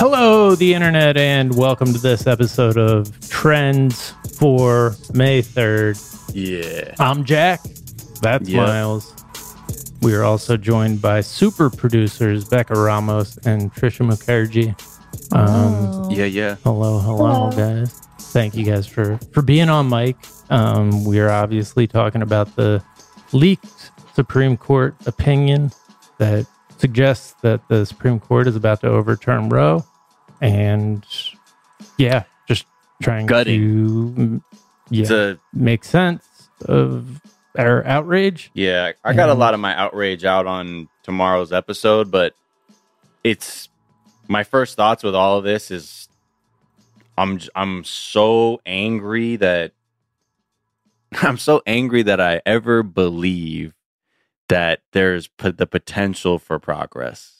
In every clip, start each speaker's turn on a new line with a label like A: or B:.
A: Hello, the internet, and welcome to this episode of Trends for May 3rd.
B: Yeah.
A: I'm Jack. That's
B: Yep.
A: Miles. We are also joined by super producers Becca Ramos and Trisha Mukherjee. Um,
B: Yeah, yeah.
A: hello, hello, guys. Thank you guys for for being on mic. Um, we are obviously talking about the leaked Supreme Court opinion that suggests that the Supreme Court is about to overturn Roe, and yeah, just trying
B: Gutting.
A: to mm, yeah make sense of our outrage.
B: yeah, I got a lot of my outrage out on tomorrow's episode, but it's my first thoughts with all of this is I'm I'm so angry that I'm so angry that I ever believe that there's p- the potential for progress.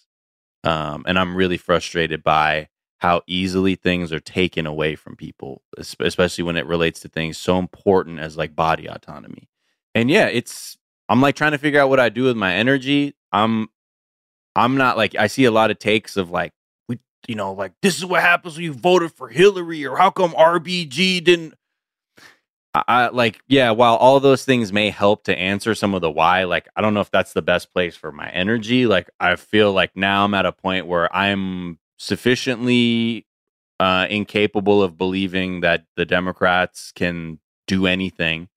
B: Um, and I'm really frustrated by how easily things are taken away from people, especially when it relates to things so important as like body autonomy. And yeah, it's I'm like trying to figure out what I do with my energy. I'm I'm not like I see a lot of takes of like we you know like this is what happens when you voted for Hillary or how come RBG didn't I, I like yeah while all those things may help to answer some of the why like I don't know if that's the best place for my energy like I feel like now I'm at a point where I'm sufficiently uh incapable of believing that the Democrats can do anything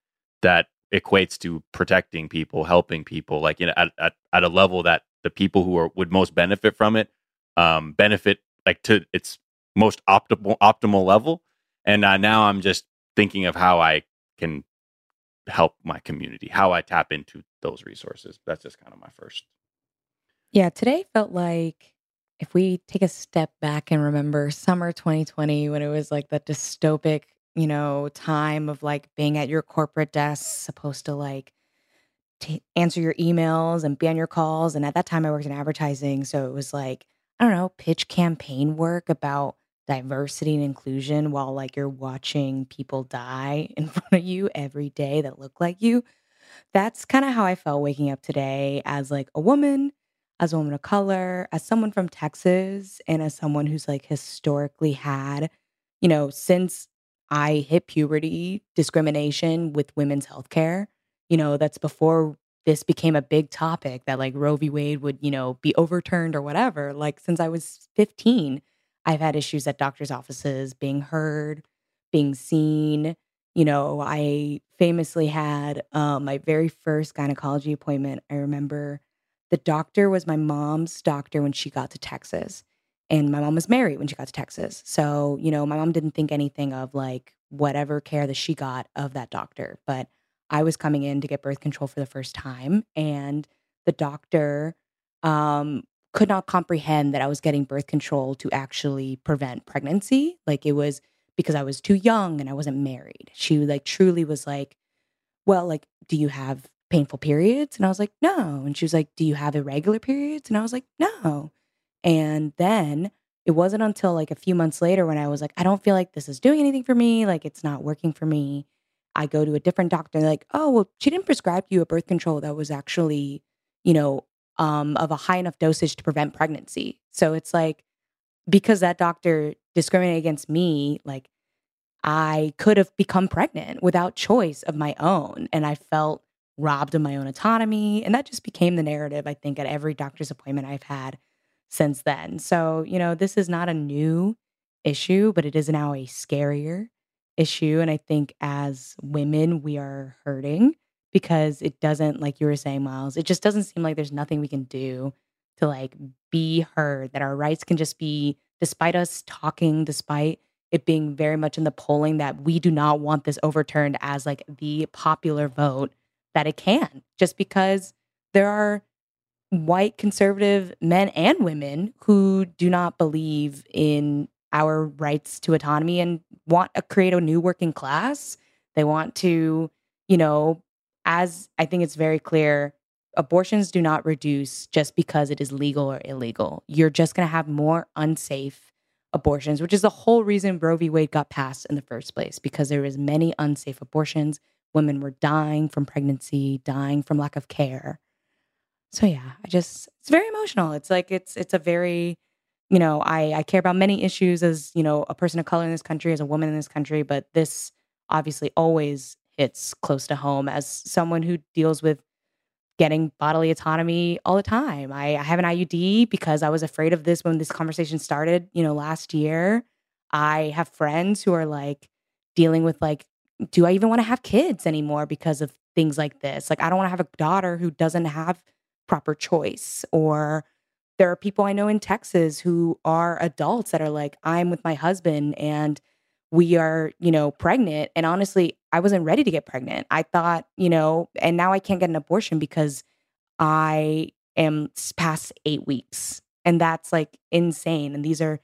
B: that equates to protecting people, helping people, like you know, at, at, at a level that the people who are would most benefit from it um, benefit like to its most optimal optimal level. And uh, now I'm just thinking of how I can help my community, how I tap into those resources. That's just kind of my first.
C: Yeah, today felt like if we take a step back and remember summer 2020 when it was like that dystopic, you know, time of like being at your corporate desk, supposed to like t- answer your emails and be on your calls. And at that time, I worked in advertising. So it was like, I don't know, pitch campaign work about diversity and inclusion while like you're watching people die in front of you every day that look like you. That's kind of how I felt waking up today as like a woman as a woman of color, as someone from Texas, and as someone who's like historically had, you know, since I hit puberty, discrimination with women's healthcare. You know, that's before this became a big topic that like Roe v. Wade would, you know, be overturned or whatever. Like since I was 15, I've had issues at doctor's offices being heard, being seen. You know, I famously had um, my very first gynecology appointment. I remember the doctor was my mom's doctor when she got to Texas. And my mom was married when she got to Texas. So, you know, my mom didn't think anything of like whatever care that she got of that doctor. But I was coming in to get birth control for the first time. And the doctor um, could not comprehend that I was getting birth control to actually prevent pregnancy. Like it was because I was too young and I wasn't married. She like truly was like, well, like, do you have painful periods? And I was like, no. And she was like, do you have irregular periods? And I was like, no. And then it wasn't until like a few months later when I was like, I don't feel like this is doing anything for me. Like it's not working for me. I go to a different doctor. like, oh, well, she didn't prescribe you a birth control that was actually, you know, um, of a high enough dosage to prevent pregnancy. So it's like, because that doctor discriminated against me, like I could have become pregnant without choice of my own. And I felt robbed of my own autonomy. And that just became the narrative, I think, at every doctor's appointment I've had since then. So, you know, this is not a new issue, but it is now a scarier issue. And I think as women, we are hurting because it doesn't, like you were saying, Miles, it just doesn't seem like there's nothing we can do to like be heard, that our rights can just be, despite us talking, despite it being very much in the polling that we do not want this overturned as like the popular vote that it can, just because there are white conservative men and women who do not believe in our rights to autonomy and want to create a new working class. They want to, you know, as I think it's very clear, abortions do not reduce just because it is legal or illegal. You're just going to have more unsafe abortions, which is the whole reason Roe v. Wade got passed in the first place because there was many unsafe abortions. Women were dying from pregnancy, dying from lack of care. So yeah, I just it's very emotional. It's like it's it's a very you know, I I care about many issues as, you know, a person of color in this country, as a woman in this country, but this obviously always hits close to home as someone who deals with getting bodily autonomy all the time. I, I have an IUD because I was afraid of this when this conversation started, you know, last year. I have friends who are like dealing with like, do I even want to have kids anymore because of things like this? Like, I don't want to have a daughter who doesn't have proper choice. Or there are people I know in Texas who are adults that are like, I'm with my husband and we are, you know, pregnant. And honestly, I wasn't ready to get pregnant. I thought, you know, and now I can't get an abortion because I am past eight weeks. And that's like insane. And these are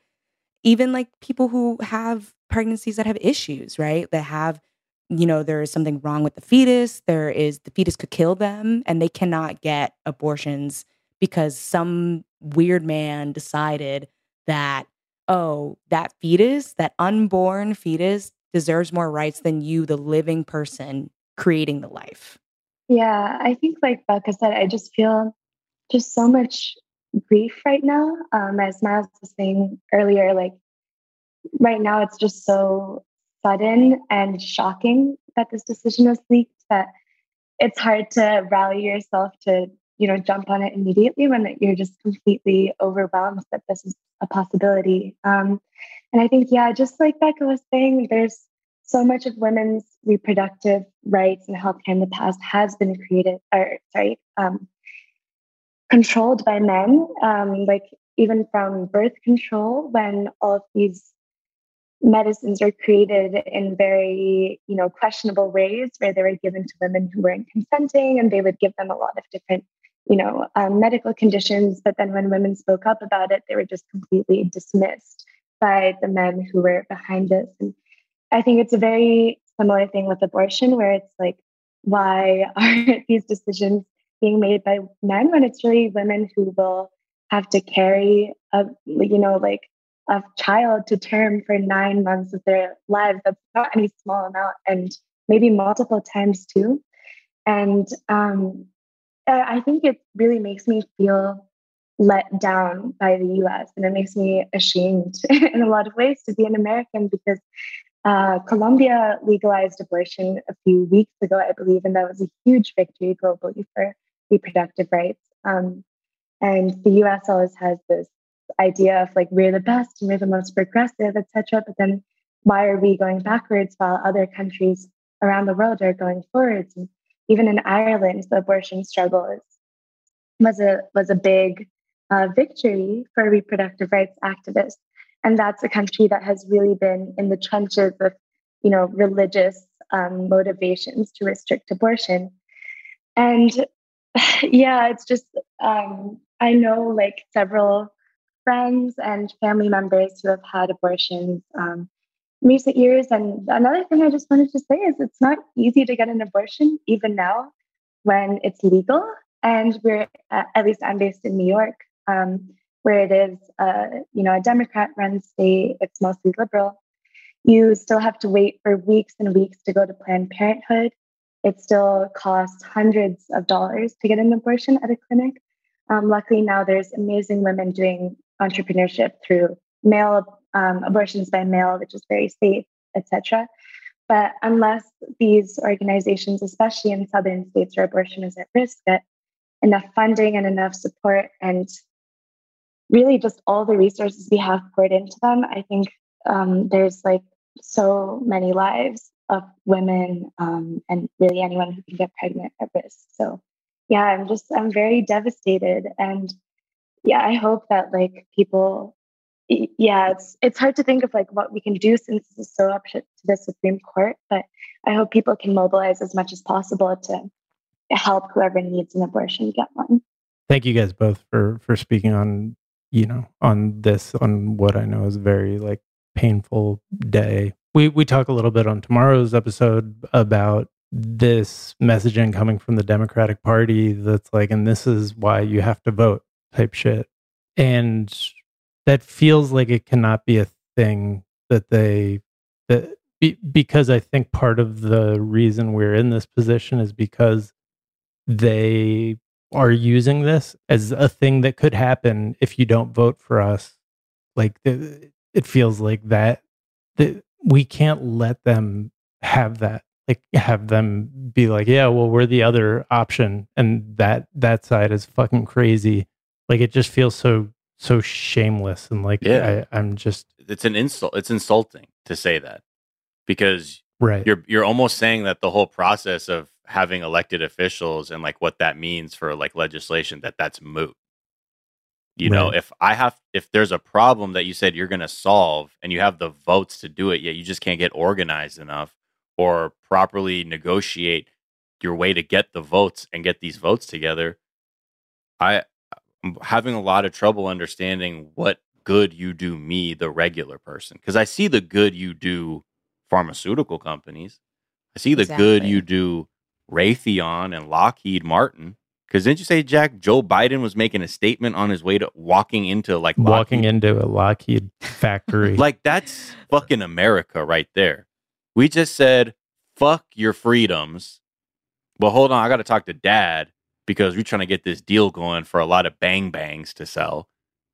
C: even like people who have pregnancies that have issues, right? That have, you know, there is something wrong with the fetus. There is the fetus could kill them and they cannot get abortions because some weird man decided that oh, that fetus, that unborn fetus deserves more rights than you, the living person creating the life.
D: Yeah, I think, like Becca said, I just feel just so much grief right now. Um, as Miles was saying earlier, like right now, it's just so sudden and shocking that this decision was leaked that it's hard to rally yourself to you know jump on it immediately when you're just completely overwhelmed that this is a possibility. Um, and i think yeah just like becca was saying there's so much of women's reproductive rights and healthcare in the past has been created or sorry um, controlled by men um, like even from birth control when all of these medicines are created in very you know questionable ways where they were given to women who weren't consenting and they would give them a lot of different you know, um, medical conditions. But then when women spoke up about it, they were just completely dismissed by the men who were behind this. And I think it's a very similar thing with abortion, where it's like, why are these decisions being made by men when it's really women who will have to carry a, you know, like a child to term for nine months of their lives? That's not any small amount, and maybe multiple times too. And um, I think it really makes me feel let down by the US and it makes me ashamed in a lot of ways to be an American because uh, Colombia legalized abortion a few weeks ago, I believe, and that was a huge victory globally for reproductive rights. Um, and the US always has this idea of like we're the best and we're the most progressive, etc. But then why are we going backwards while other countries around the world are going forwards? And even in Ireland, the abortion struggle is, was a was a big uh, victory for reproductive rights activists, and that's a country that has really been in the trenches of, you know, religious um, motivations to restrict abortion. And yeah, it's just um, I know like several friends and family members who have had abortions um, recent years. And another thing I just wanted to say is it's not easy to get an abortion even now when it's legal. And we're, at least I'm based in New York, um, where it is, uh, you know, a Democrat-run state. It's mostly liberal. You still have to wait for weeks and weeks to go to Planned Parenthood. It still costs hundreds of dollars to get an abortion at a clinic. Um, luckily, now there's amazing women doing entrepreneurship through mail um, abortions by mail, which is very safe, etc. But unless these organizations, especially in southern states where abortion is at risk, get enough funding and enough support and really just all the resources we have poured into them, I think um, there's like so many lives of women um, and really anyone who can get pregnant at risk. So yeah, I'm just I'm very devastated and yeah, I hope that like people yeah, it's it's hard to think of like what we can do since this is so up to the Supreme Court. But I hope people can mobilize as much as possible to help whoever needs an abortion get one.
A: Thank you guys both for for speaking on you know on this on what I know is very like painful day. We we talk a little bit on tomorrow's episode about this messaging coming from the Democratic Party that's like, and this is why you have to vote type shit. And that feels like it cannot be a thing that they that be, because I think part of the reason we're in this position is because they are using this as a thing that could happen if you don't vote for us. Like it feels like that that we can't let them have that like have them be like yeah well we're the other option and that that side is fucking crazy like it just feels so so shameless and like yeah. I, I'm just
B: it's an insult. It's insulting to say that because
A: right
B: you're you're almost saying that the whole process of having elected officials and like what that means for like legislation that that's moot. You right. know, if I have if there's a problem that you said you're going to solve and you have the votes to do it, yet you just can't get organized enough or properly negotiate your way to get the votes and get these votes together. I I'm having a lot of trouble understanding what good you do me, the regular person, because I see the good you do pharmaceutical companies. I see the exactly. good you do Raytheon and Lockheed Martin. Because didn't you say, Jack, Joe Biden was making a statement on his way to walking into like
A: Lockheed? walking into a Lockheed factory?
B: like that's fucking America right there. We just said, fuck your freedoms. But hold on, I got to talk to dad because we're trying to get this deal going for a lot of bang bangs to sell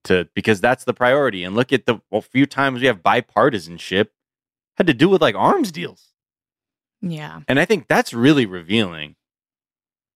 B: to because that's the priority. And look at the well, few times we have bipartisanship had to do with like arms deals.
C: Yeah.
B: And I think that's really revealing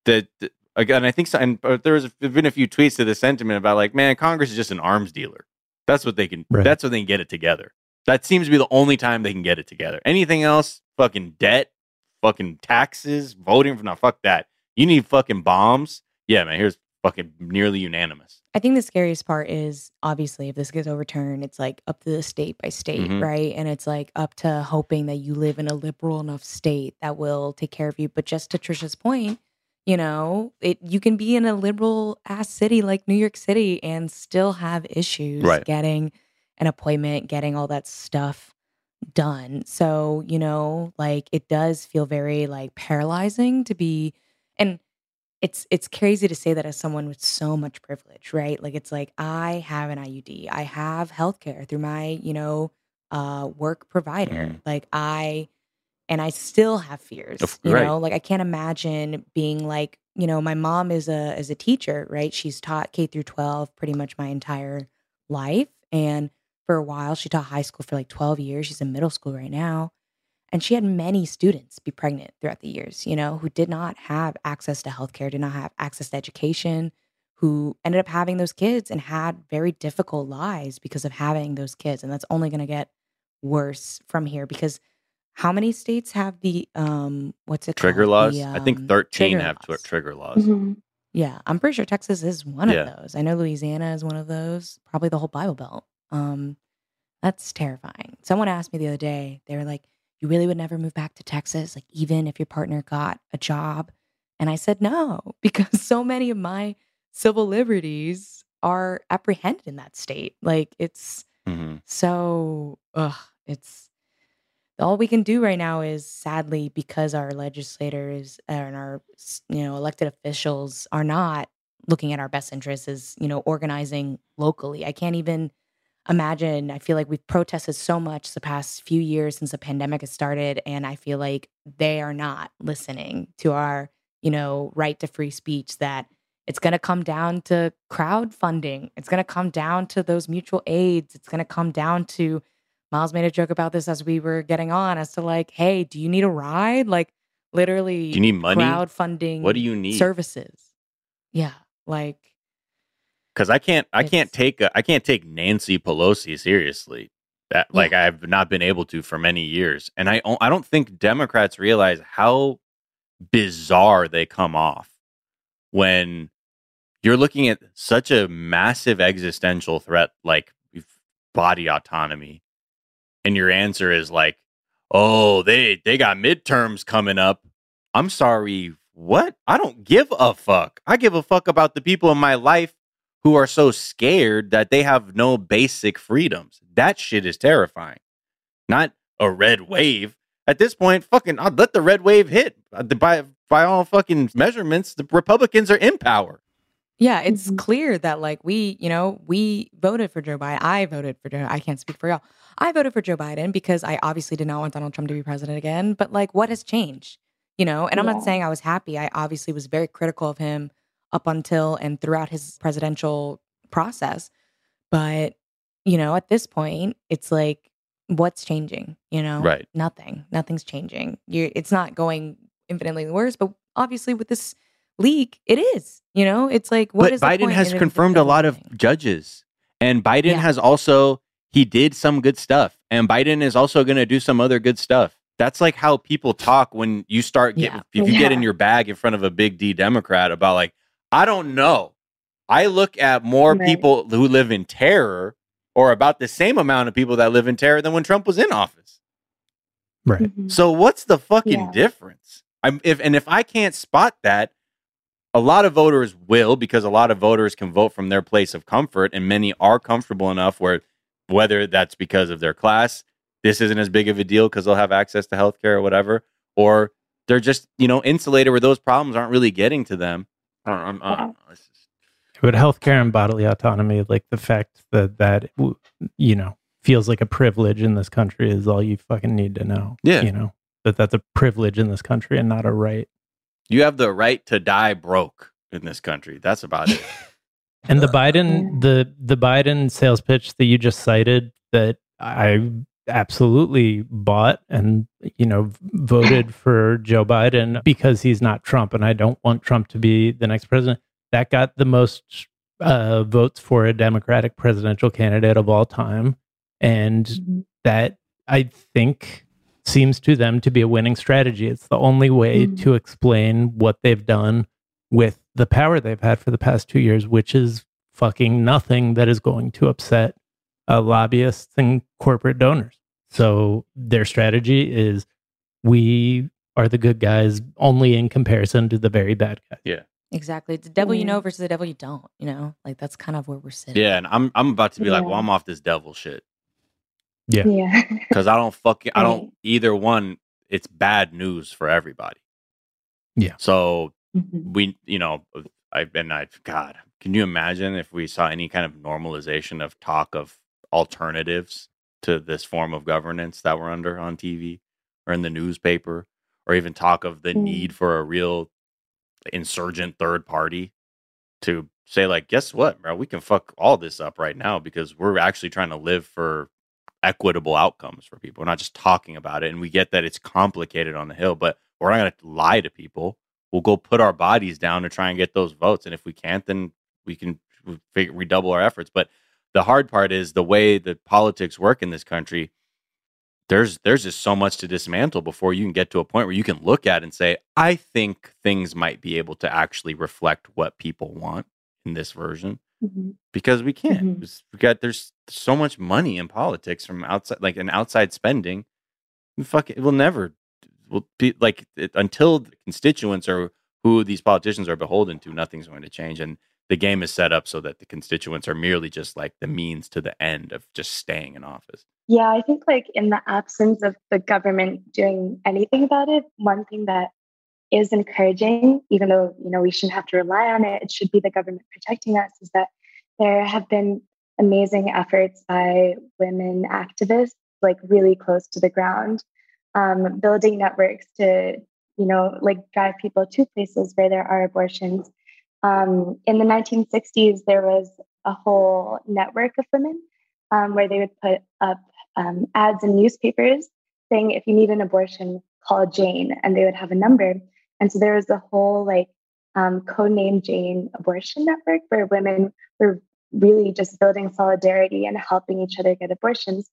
B: that, that again, I think so, and there has been a few tweets to the sentiment about like, man, Congress is just an arms dealer. That's what they can. Right. That's what they can get it together. That seems to be the only time they can get it together. Anything else, fucking debt, fucking taxes, voting for now, fuck that. You need fucking bombs. Yeah, man. Here's fucking nearly unanimous.
C: I think the scariest part is obviously if this gets overturned, it's like up to the state by state, mm-hmm. right? And it's like up to hoping that you live in a liberal enough state that will take care of you. But just to Trisha's point, you know, it you can be in a liberal ass city like New York City and still have issues right. getting an appointment, getting all that stuff done. So, you know, like it does feel very like paralyzing to be and it's it's crazy to say that as someone with so much privilege, right? Like it's like I have an IUD, I have healthcare through my you know uh, work provider. Mm. Like I and I still have fears. you right. know, like I can't imagine being like you know my mom is a is a teacher, right? She's taught K through twelve pretty much my entire life, and for a while she taught high school for like twelve years. She's in middle school right now. And she had many students be pregnant throughout the years, you know, who did not have access to healthcare, did not have access to education, who ended up having those kids and had very difficult lives because of having those kids. And that's only going to get worse from here because how many states have the um what's it
B: Trigger
C: called?
B: laws.
C: The,
B: I think
C: um,
B: 13
C: trigger
B: have
C: laws.
B: trigger laws.
D: Mhm.
C: Yeah, I'm pretty sure Texas is one
B: Yeah.
C: of those. I know Louisiana is one of those. Probably the whole Bible Belt. Um, that's terrifying. Someone asked me the other day. They were like, "You really would never move back to Texas, like even if your partner got a job?" And I said, "No, because so many of my civil liberties are apprehended in that state. Like it's
B: hmm
C: so, ugh, it's all we can do right now is sadly because our legislators and our you know elected officials are not looking at our best interests is you know organizing locally. I can't even imagine. I feel like we've protested so much the past few years since the pandemic has started, and I feel like they are not listening to our you know right to free speech. That it's going to come down to crowdfunding. It's going to come down to those mutual aids. It's going to come down to Miles made a joke about this as we were getting on as to like, hey, do you need a ride? Like literally
B: Do you need money?
C: crowdfunding
B: What do you need?
C: services. Yeah. Like
B: Because I can't, I can't take, a, I can't take Nancy Pelosi seriously. That
C: Yeah.
B: like I've not been able to for many years, and I, I don't think Democrats realize how bizarre they come off when you're looking at such a massive existential threat like body autonomy and your answer is like oh they they got midterms coming up i'm sorry what i don't give a fuck i give a fuck about the people in my life who are so scared that they have no basic freedoms that shit is terrifying not a red wave at this point fucking I'll let the red wave hit Uh, by by all fucking measurements the republicans are in power
C: Yeah, it's clear that like we, you know, we voted for Joe Biden. I voted for Joe. I can't speak for y'all. I voted for Joe Biden because I obviously did not want Donald Trump to be president again. But like, what has changed? You know, and I'm
D: Yeah.
C: not saying I was happy. I obviously was very critical of him up until and throughout his presidential process. But you know, at this point, it's like, what's changing? You know,
B: Right.
C: Nothing. Nothing's changing. You, it's not going infinitely worse. But obviously, with this leak, it is. You know, it's like what
B: but Biden has confirmed a lot of judges, and Biden
C: Yeah.
B: has also he did some good stuff, and Biden is also going to do some other good stuff. That's like how people talk when you start get,
C: Yeah.
B: if you get in your bag in front of a big D Democrat about like I don't know. I look at more
D: Right.
B: people who live in terror, or about the same amount of people that live in terror than when Trump was in office.
A: Right.
D: Mhm.
B: So what's the fucking
D: Yeah.
B: difference? I'm if and if I can't spot that, a lot of voters will because a lot of voters can vote from their place of comfort and many are comfortable enough where whether that's because of their class, this isn't as big of a deal because they'll have access to healthcare or whatever, or they're just, you know, insulated where those problems aren't really getting to them. I don't, I'm, I don't know. It's just-
A: But healthcare and bodily autonomy, like the fact that that you know feels like a privilege in this country, is all you fucking need to know.
B: Yeah.
A: you know that that's a privilege in this country and not a right.
B: you have the right to die broke in this country. That's about it.
A: And the Biden, the the Biden sales pitch that you just cited, that I absolutely bought and you know voted for Joe Biden because he's not Trump, and I don't want Trump to be the next president. That got the most uh, votes for a Democratic presidential candidate of all time, and that I think seems to them to be a winning strategy. It's the only way
D: Mm.
A: to explain what they've done with the power they've had for the past two years, which is fucking nothing that is going to upset uh, lobbyists and corporate donors. So their strategy is we are the good guys only in comparison to the very bad guys. Yeah.
C: Exactly. It's the devil you know versus the devil you don't. You know, like that's kind of where we're sitting.
B: yeah, and I'm I'm about to be like, well, I'm off this devil shit.
A: Yeah.
D: Yeah.
B: because I don't fucking I don't either one. It's bad news for everybody.
A: Yeah.
B: So
D: Mhm.
B: we, you know, I've been I've God, can you imagine if we saw any kind of normalization of talk of alternatives to this form of governance that we're under on TV or in the newspaper, or even talk of the
D: Mm.
B: need for a real insurgent third party to say like, guess what, bro, we can fuck all this up right now because we're actually trying to live for equitable outcomes for people. We're not just talking about it. And we get that it's complicated on the Hill, but we're not going to lie to people. We'll go put our bodies down to try and get those votes. And if we can't, then we can figure, redouble our efforts. But the hard part is the way that politics work in this country. There's there's just so much to dismantle before you can get to a point where you can look at and say, I think things might be able to actually reflect what people want in this version. Mm-hmm. Because we can't. Mm-hmm. We got there's so much money in politics from outside, like an outside spending. Fuck it, will never will be like it, until the constituents are who these politicians are beholden to. Nothing's going to change, and the game is set up so that the constituents are merely just like the means to the end of just staying in office.
D: Yeah, I think like in the absence of the government doing anything about it, one thing that is encouraging, even though you know we shouldn't have to rely on it, it should be the government protecting us, is that there have been amazing efforts by women activists, like really close to the ground, um, building networks to, you know, like drive people to places where there are abortions um, in the 1960s, there was a whole network of women um, where they would put up um, ads in newspapers saying, if you need an abortion, call Jane, and they would have a number. And so there was a whole like um, codename Jane abortion network where women were really just building solidarity and helping each other get abortions.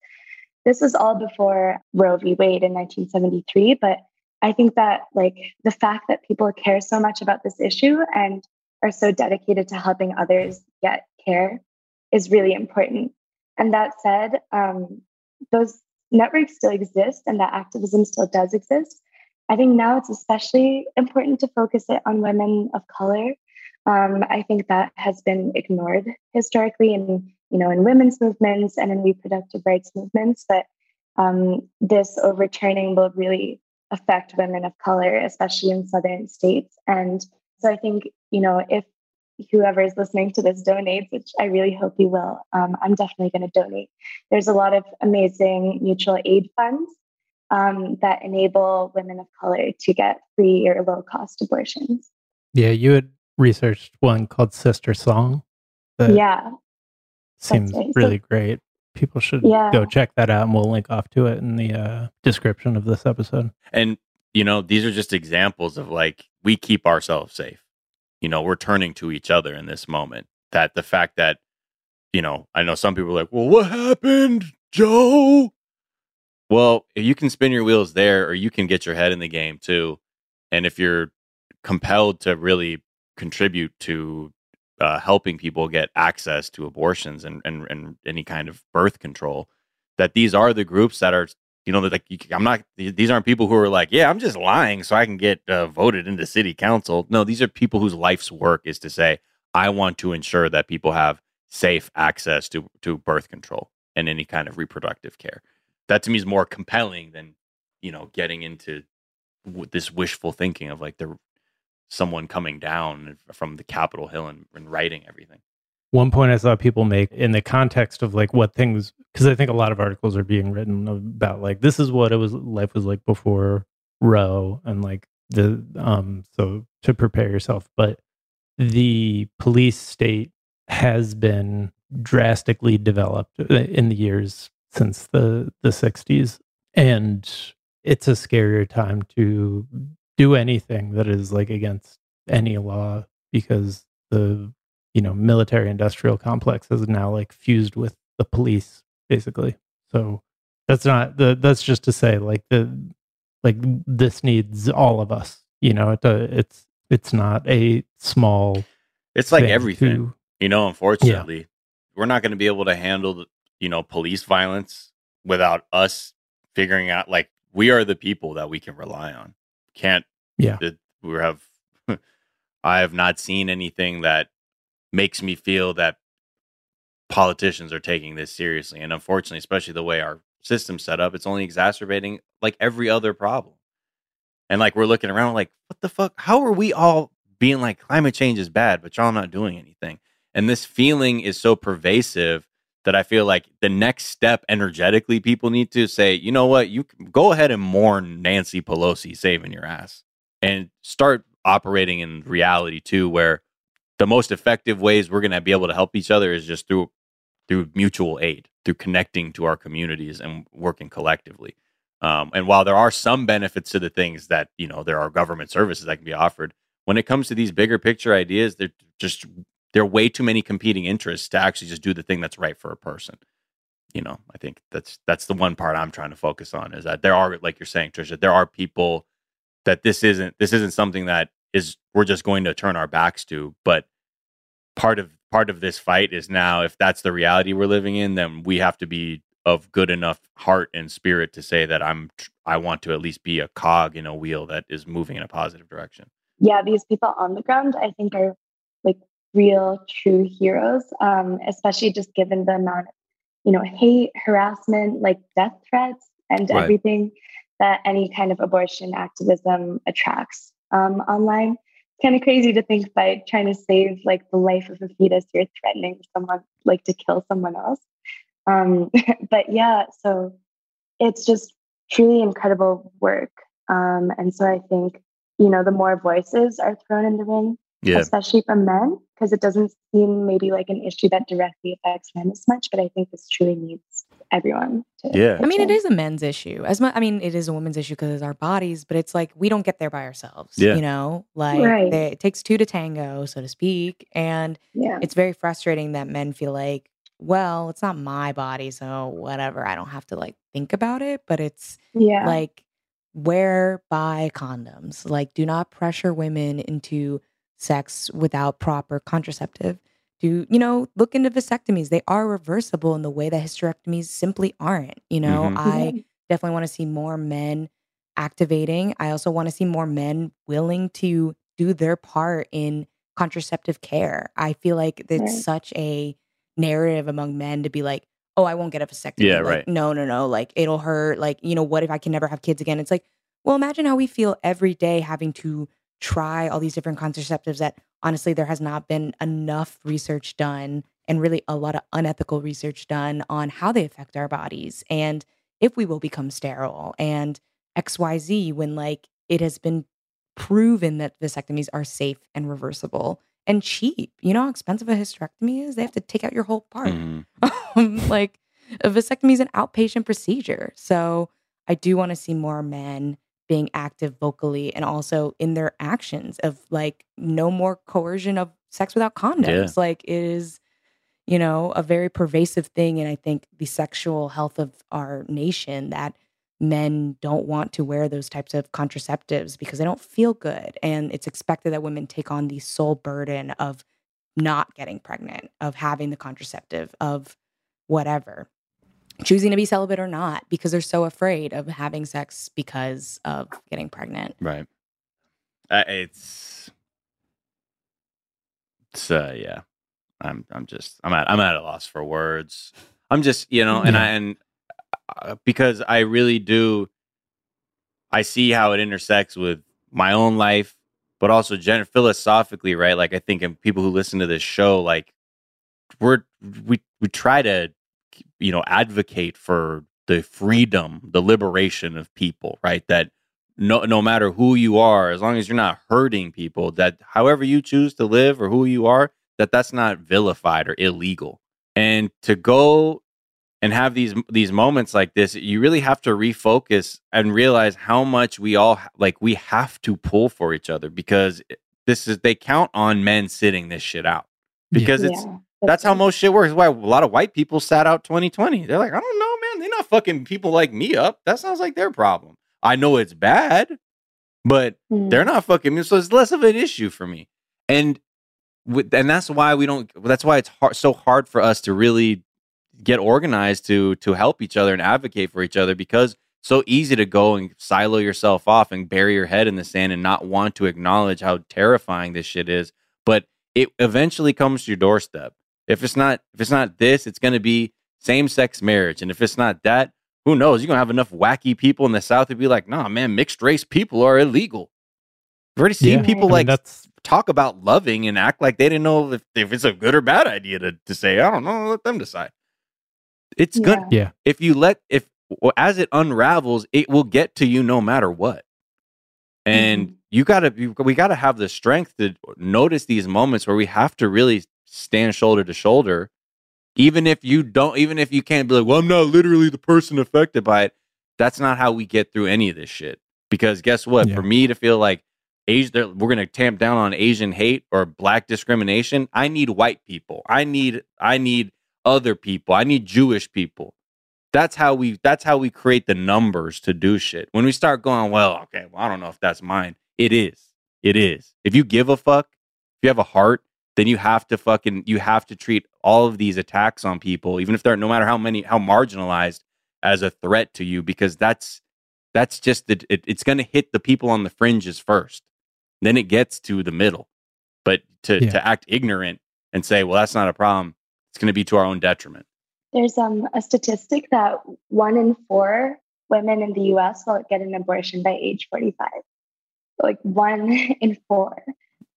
D: This was all before Roe v. Wade in 1973, but I think that like the fact that people care so much about this issue and are so dedicated to helping others get care is really important. And that said, um, those networks still exist and that activism still does exist. I think now it's especially important to focus it on women of color. Um, I think that has been ignored historically in you know in women's movements and in reproductive rights movements. But um, this overturning will really affect women of color, especially in southern states. And so I think, you know, if whoever is listening to this donates, which I really hope you will, um, I'm definitely going to donate. There's a lot of amazing mutual aid funds um, that enable women of color to get free or low cost abortions.
A: Yeah, you had researched one called SisterSong.
D: yeah.
A: Seems right. really so, great. People should yeah. go check that out, and we'll link off to it in the uh, description of this episode.
B: And you know, these are just examples of like we keep ourselves safe. You know, we're turning to each other in this moment. That the fact that, you know, I know some people are like, well, what happened, Joe? Well, you can spin your wheels there, or you can get your head in the game too. And if you're compelled to really contribute to uh, helping people get access to abortions and, and, and any kind of birth control, that these are the groups that are you know, like I'm not. These aren't people who are like, yeah, I'm just lying so I can get uh, voted into city council. No, these are people whose life's work is to say, I want to ensure that people have safe access to to birth control and any kind of reproductive care. That to me is more compelling than you know getting into this wishful thinking of like the someone coming down from the Capitol Hill and, and writing everything.
A: One point I saw people make in the context of like what things, because I think a lot of articles are being written about like this is what it was life was like before Roe and like the um so to prepare yourself, but the police state has been drastically developed uh, in the years since the the 60s and it's a scarier time to do anything that is like against any law because the you know military industrial complex is now like fused with the police basically. So that's not the that's just to say like the like this needs all of us you know? It, uh, it's it's not a small
B: it's like everything to, you know unfortunately. Yeah. we're not going to be able to handle the, you know police violence without us figuring out like we are the people that we can rely on. Can't
A: yeah.
B: we have i have not seen anything that makes me feel that politicians are taking this seriously. And unfortunately, especially the way our system's set up, it's only exacerbating like every other problem. And like we're looking around like, what the fuck? How are we all being like climate change is bad, but y'all not doing anything? And this feeling is so pervasive that I feel like the next step energetically people need to say, you know what, you go ahead and mourn Nancy Pelosi saving your ass and start operating in reality too, where the most effective ways we're going to be able to help each other is just through through mutual aid, through connecting to our communities and working collectively. Um, and while there are some benefits to the things that you know there are government services that can be offered, when it comes to these bigger picture ideas, they're just there are way too many competing interests to actually just do the thing that's right for a person. You know, I think that's that's the one part I'm trying to focus on is that there are, like you're saying, Trisha, there are people that this isn't this isn't something that is we're just going to turn our backs to, but part of part of this fight is now if that's the reality we're living in, then we have to be of good enough heart and spirit to say that I'm I want to at least be a cog in a wheel that is moving in a positive direction.
D: Yeah, these people on the ground I think are like real true heroes, um, especially just given the amount of, you know, hate, harassment, like death threats and right. everything that any kind of abortion activism attracts um, online kind of crazy to think by trying to save like the life of a fetus, you're threatening someone like to kill someone else. Um, but yeah, so it's just truly incredible work. Um, and so I think, you know, the more voices are thrown in the ring, yeah. especially from men, because it doesn't seem maybe like an issue that directly affects men as much, but I think this truly needs everyone.
B: yeah.
C: I mean, it is a men's issue as much. I mean, it is a woman's issue because it's our bodies, but it's like we don't get there by ourselves. Yeah. You know, like right. they, it takes two to tango, so to speak. And yeah. it's very frustrating that men feel like, well, it's not my body, so whatever. I don't have to like think about it. But it's yeah. like wear buy condoms. Like, do not pressure women into sex without proper contraceptive do you know look into vasectomies. They are reversible in the way that hysterectomies simply aren't you know? Mm-hmm. i definitely want to see more men activating. I also want to see more men willing to do their part in contraceptive care. I feel like it's right. such a narrative among men to be like oh i won't get a vasectomy.
B: Yeah
C: like,
B: right.
C: no no no. Like it'll hurt. Like you know what if i can never have kids again? It's like well imagine how we feel every day having to try all these different contraceptives that honestly there has not been enough research done and really a lot of unethical research done on how they affect our bodies and if we will become sterile and xyz when like it has been proven that vasectomies are safe and reversible and cheap. You know how expensive a hysterectomy is? They have to take out your whole part. Mm. like a vasectomy is an outpatient procedure. So i do want to see more men being active vocally and also in their actions of like no more coercion of sex without condoms. Yeah. Like it is, you know, a very pervasive thing. And I think the sexual health of our nation that men don't want to wear those types of contraceptives because they don't feel good. And it's expected that women take on the sole burden of not getting pregnant, of having the contraceptive, of whatever choosing to be celibate or not because they're so afraid of having sex because of getting pregnant.
B: Right. Uh, it's it's uh yeah. I'm I'm just I'm at I'm at a loss for words. I'm just, you know, and yeah. I and uh, because I really do I see how it intersects with my own life, but also gen- philosophically, right? Like I think and people who listen to this show like we're we we try to you know advocate for the freedom the liberation of people right? That no no matter who you are as long as you're not hurting people that however you choose to live or who you are that that's not vilified or illegal. And to go and have these these moments like this you really have to refocus and realize how much we all like we have to pull for each other because this is they count on men sitting this shit out because yeah. it's that's how most shit works. Why a lot of white people sat out 2020. They're like, I don't know, man. They're not fucking people like me up. That sounds like their problem. I know it's bad, but mm. they're not fucking me. So it's less of an issue for me. And with, and that's why we don't. That's why it's hard, so hard for us to really get organized to to help each other and advocate for each other because so easy to go and silo yourself off and bury your head in the sand and not want to acknowledge how terrifying this shit is. But it eventually comes to your doorstep. If it's not if it's not this, it's going to be same sex marriage, and if it's not that, who knows? You're gonna have enough wacky people in the South to be like, nah, man, mixed race people are illegal. I've already seen yeah, people I mean, like talk about loving and act like they didn't know if, if it's a good or bad idea to, to say, I don't know, let them decide. It's yeah. good.
A: Yeah.
B: If you let if well, as it unravels, it will get to you no matter what. And mm-hmm. you gotta we gotta have the strength to notice these moments where we have to really stand shoulder to shoulder even if you don't even if you can't be like well i'm not literally the person affected by it that's not how we get through any of this shit because guess what yeah. for me to feel like Asian, we're going to tamp down on Asian hate or black discrimination. I need white people. I need I need other people. I need Jewish people. That's how we that's how we create the numbers to do shit. When we start going, well, okay, well, I don't know if that's mine. It is. It is. If you give a fuck, if you have a heart, then you have to fucking you have to treat all of these attacks on people, even if they're no matter how many how marginalized, as a threat to you because that's that's just it, it it's going to hit the people on the fringes first. Then it gets to the middle. But to
A: Yeah.
B: to act ignorant and say, well, that's not a problem, it's going to be to our own detriment.
D: There's um, a statistic that one in four women in the US will get an abortion by age 45. Like one in four.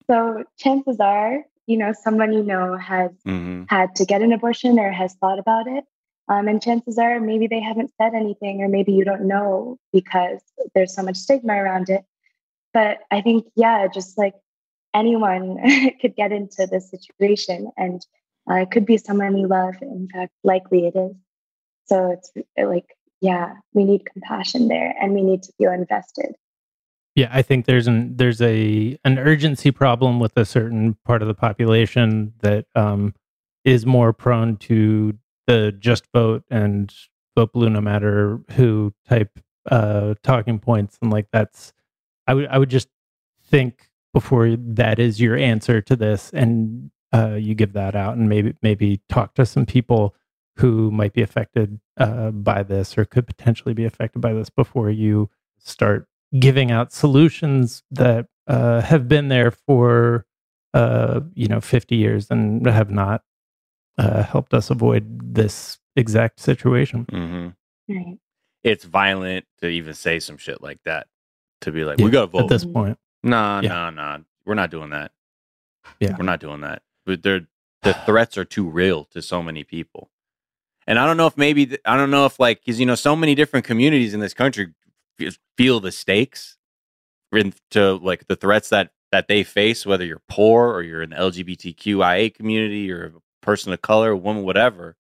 D: So chances are, you know, someone you know has
B: hmm
D: had to get an abortion or has thought about it. Um, and chances are maybe they haven't said anything, or maybe you don't know because there's so much stigma around it. But I think, yeah, just like anyone could get into this situation, and uh, it could be someone you love. In fact, likely it is. So it's like, yeah, we need compassion there, and we need to feel invested.
A: Yeah, I think there's an there's a an urgency problem with a certain part of the population that um, is more prone to the just vote and vote blue no matter who type uh, talking points, and like that's I would I would just think before that is your answer to this, and uh, you give that out, and maybe maybe talk to some people who might be affected uh, by this or could potentially be affected by this before you start giving out solutions that uh, have been there for uh, you know 50 years and have not uh, helped us avoid this exact situation.
B: hmm
D: Right.
B: It's violent to even say some shit like that. To be like,
A: Yeah,
B: we got to vote.
A: At this point,
B: Nah,
A: Yeah.
B: nah, nah. We're not doing that.
A: Yeah.
B: We're not doing that. But they're the threats are too real to so many people. And I don't know if maybe I don't know if like because you know so many different communities in this country f- feel the stakes in, to like the threats that that they face, whether you're poor or you're in the LGBTQIA community or a person of color, woman, whatever.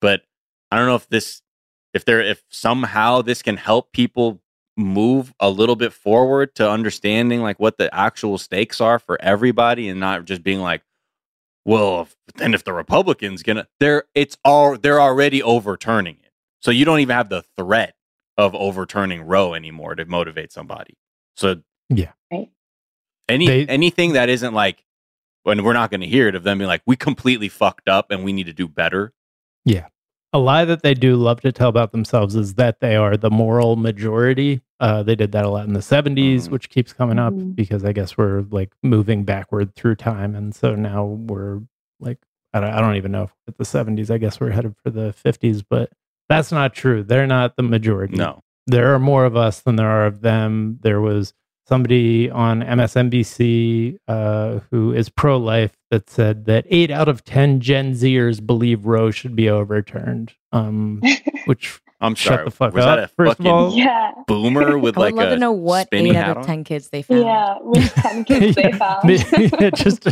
B: But I don't know if this if there if somehow this can help people move a little bit forward to understanding like what the actual stakes are for everybody and not just being like well if, then if the republicans gonna they're it's all they're already overturning it so you don't even have the threat of overturning roe anymore to motivate somebody so
A: Yeah.
D: Right.
B: any
A: They-
B: anything that isn't like when we're not going to hear it of them being like we completely fucked up and we need to do better Yeah,
A: a lie that they do love to tell about themselves is that they are the moral majority. Uh, they did that a lot in the 70s,
B: Mhm.
A: which keeps coming up
D: Mhm.
A: because I guess we're like moving backward through time. And so now we're like, I don't, I don't even know if at the 70s, I guess we're headed for the 50s, but that's not true. They're not the majority.
B: no
A: there are more of us than there are of them. There was somebody on MSNBC uh, who is pro life that said that eight out of 10 Gen Zers believe Roe should be overturned. Um, which,
B: i'm
A: Shut
B: sorry
A: the fuck
B: was
A: up,
B: that a
A: first of
B: fucking
A: all.
D: yeah.
B: boomer with
C: I would
B: like
C: love to know what eight out of ten kids they found.
D: Yeah. With 10 kids they found.
A: Yeah, just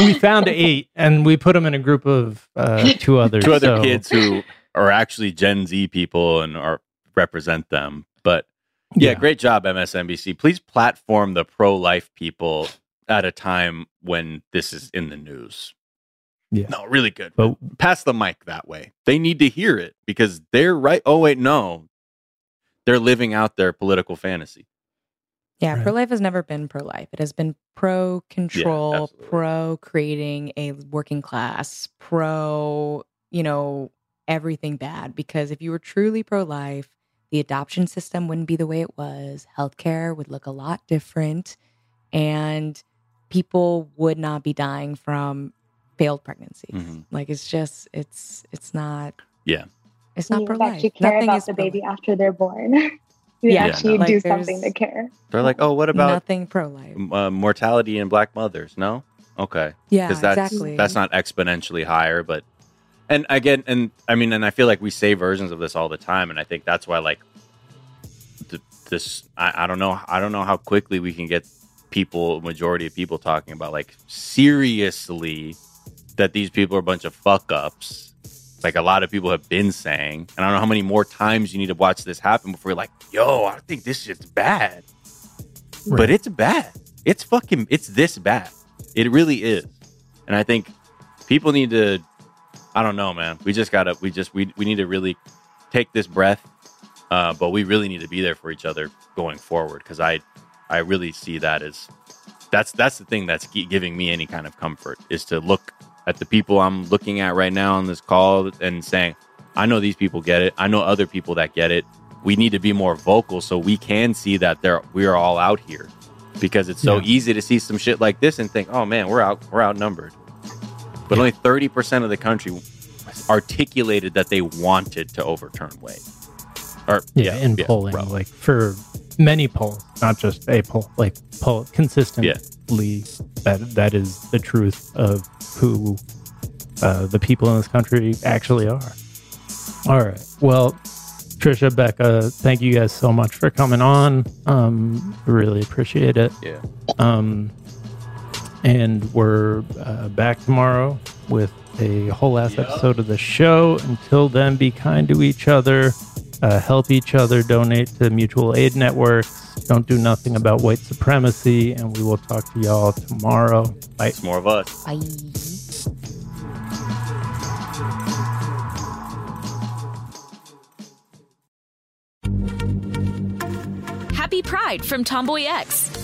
A: we found eight and we put them in a group of uh, two others.
B: two other
A: so-
B: kids who are actually Gen Z people and are represent them. But yeah,
A: Yeah.
B: great job, MSNBC. Please platform the pro life people at a time when this is in the news.
A: Yeah.
B: No, really good.
A: But
B: Pass the mic that way. They need to hear it because they're right. Oh, wait, no. They're living out their political fantasy.
C: Yeah,
A: Right.
C: pro life has never been pro life. It has been pro control,
B: absolutely.
C: pro creating a working class, pro, you know, everything bad. Because if you were truly pro life, the adoption system wouldn't be the way it was. Healthcare would look a lot different. And people would not be dying from failed pregnancies.
B: Mhm.
C: Like it's just, it's, it's not,
B: Yeah.
C: it's not
D: you
C: pro life.
D: actually care
C: Nothing
D: about
C: is
D: the baby after they're born. you
C: Yeah,
D: actually
C: no.
D: do
C: Like,
D: something to care.
B: They're like, oh, what about
C: Nothing pro life.
B: uh, mortality in black mothers? No? Okay.
C: Yeah,
B: because that's
C: exactly.
B: that's not exponentially higher but and again and i mean and i feel like we say versions of this all the time and i think that's why like th- this I, I don't know i don't know how quickly we can get people majority of people talking about like seriously that these people are a bunch of fuck ups like a lot of people have been saying and i don't know how many more times you need to watch this happen before you're like yo i think this shit's bad but it's bad it's fucking it's this bad. It really is. And I think people need to I don't know, man. We just gotta we just we we need to really take this breath. Uh, but we really need to be there for each other going forward because I I really see that as that's that's the thing that's giving me any kind of comfort is to look at the people I'm looking at right now on this call and saying, I know these people get it. I know other people that get it. We need to be more vocal so we can see that there we are all out here because it's so yeah. easy to see some shit like this and think, oh man, we're out we're outnumbered. But yeah. only thirty percent of the country articulated that they wanted to overturn Wade.
A: Or yeah, yeah in polling, like for many polls, not just a poll, like poll consistently. That that is the truth of who uh, the people in this country actually are. All right. Well, Trisha, Becca, thank you guys so much for coming on. Um, really appreciate it.
B: Yeah.
A: Um, and we're uh, back tomorrow with a whole ass yep. episode of the show. Until then, be kind to each other, uh, help each other, donate to mutual aid networks, don't do nothing about white supremacy, and we will talk to y'all tomorrow.
B: Bye. It's more of us.
C: Bye.
E: Happy Pride from Tomboy X,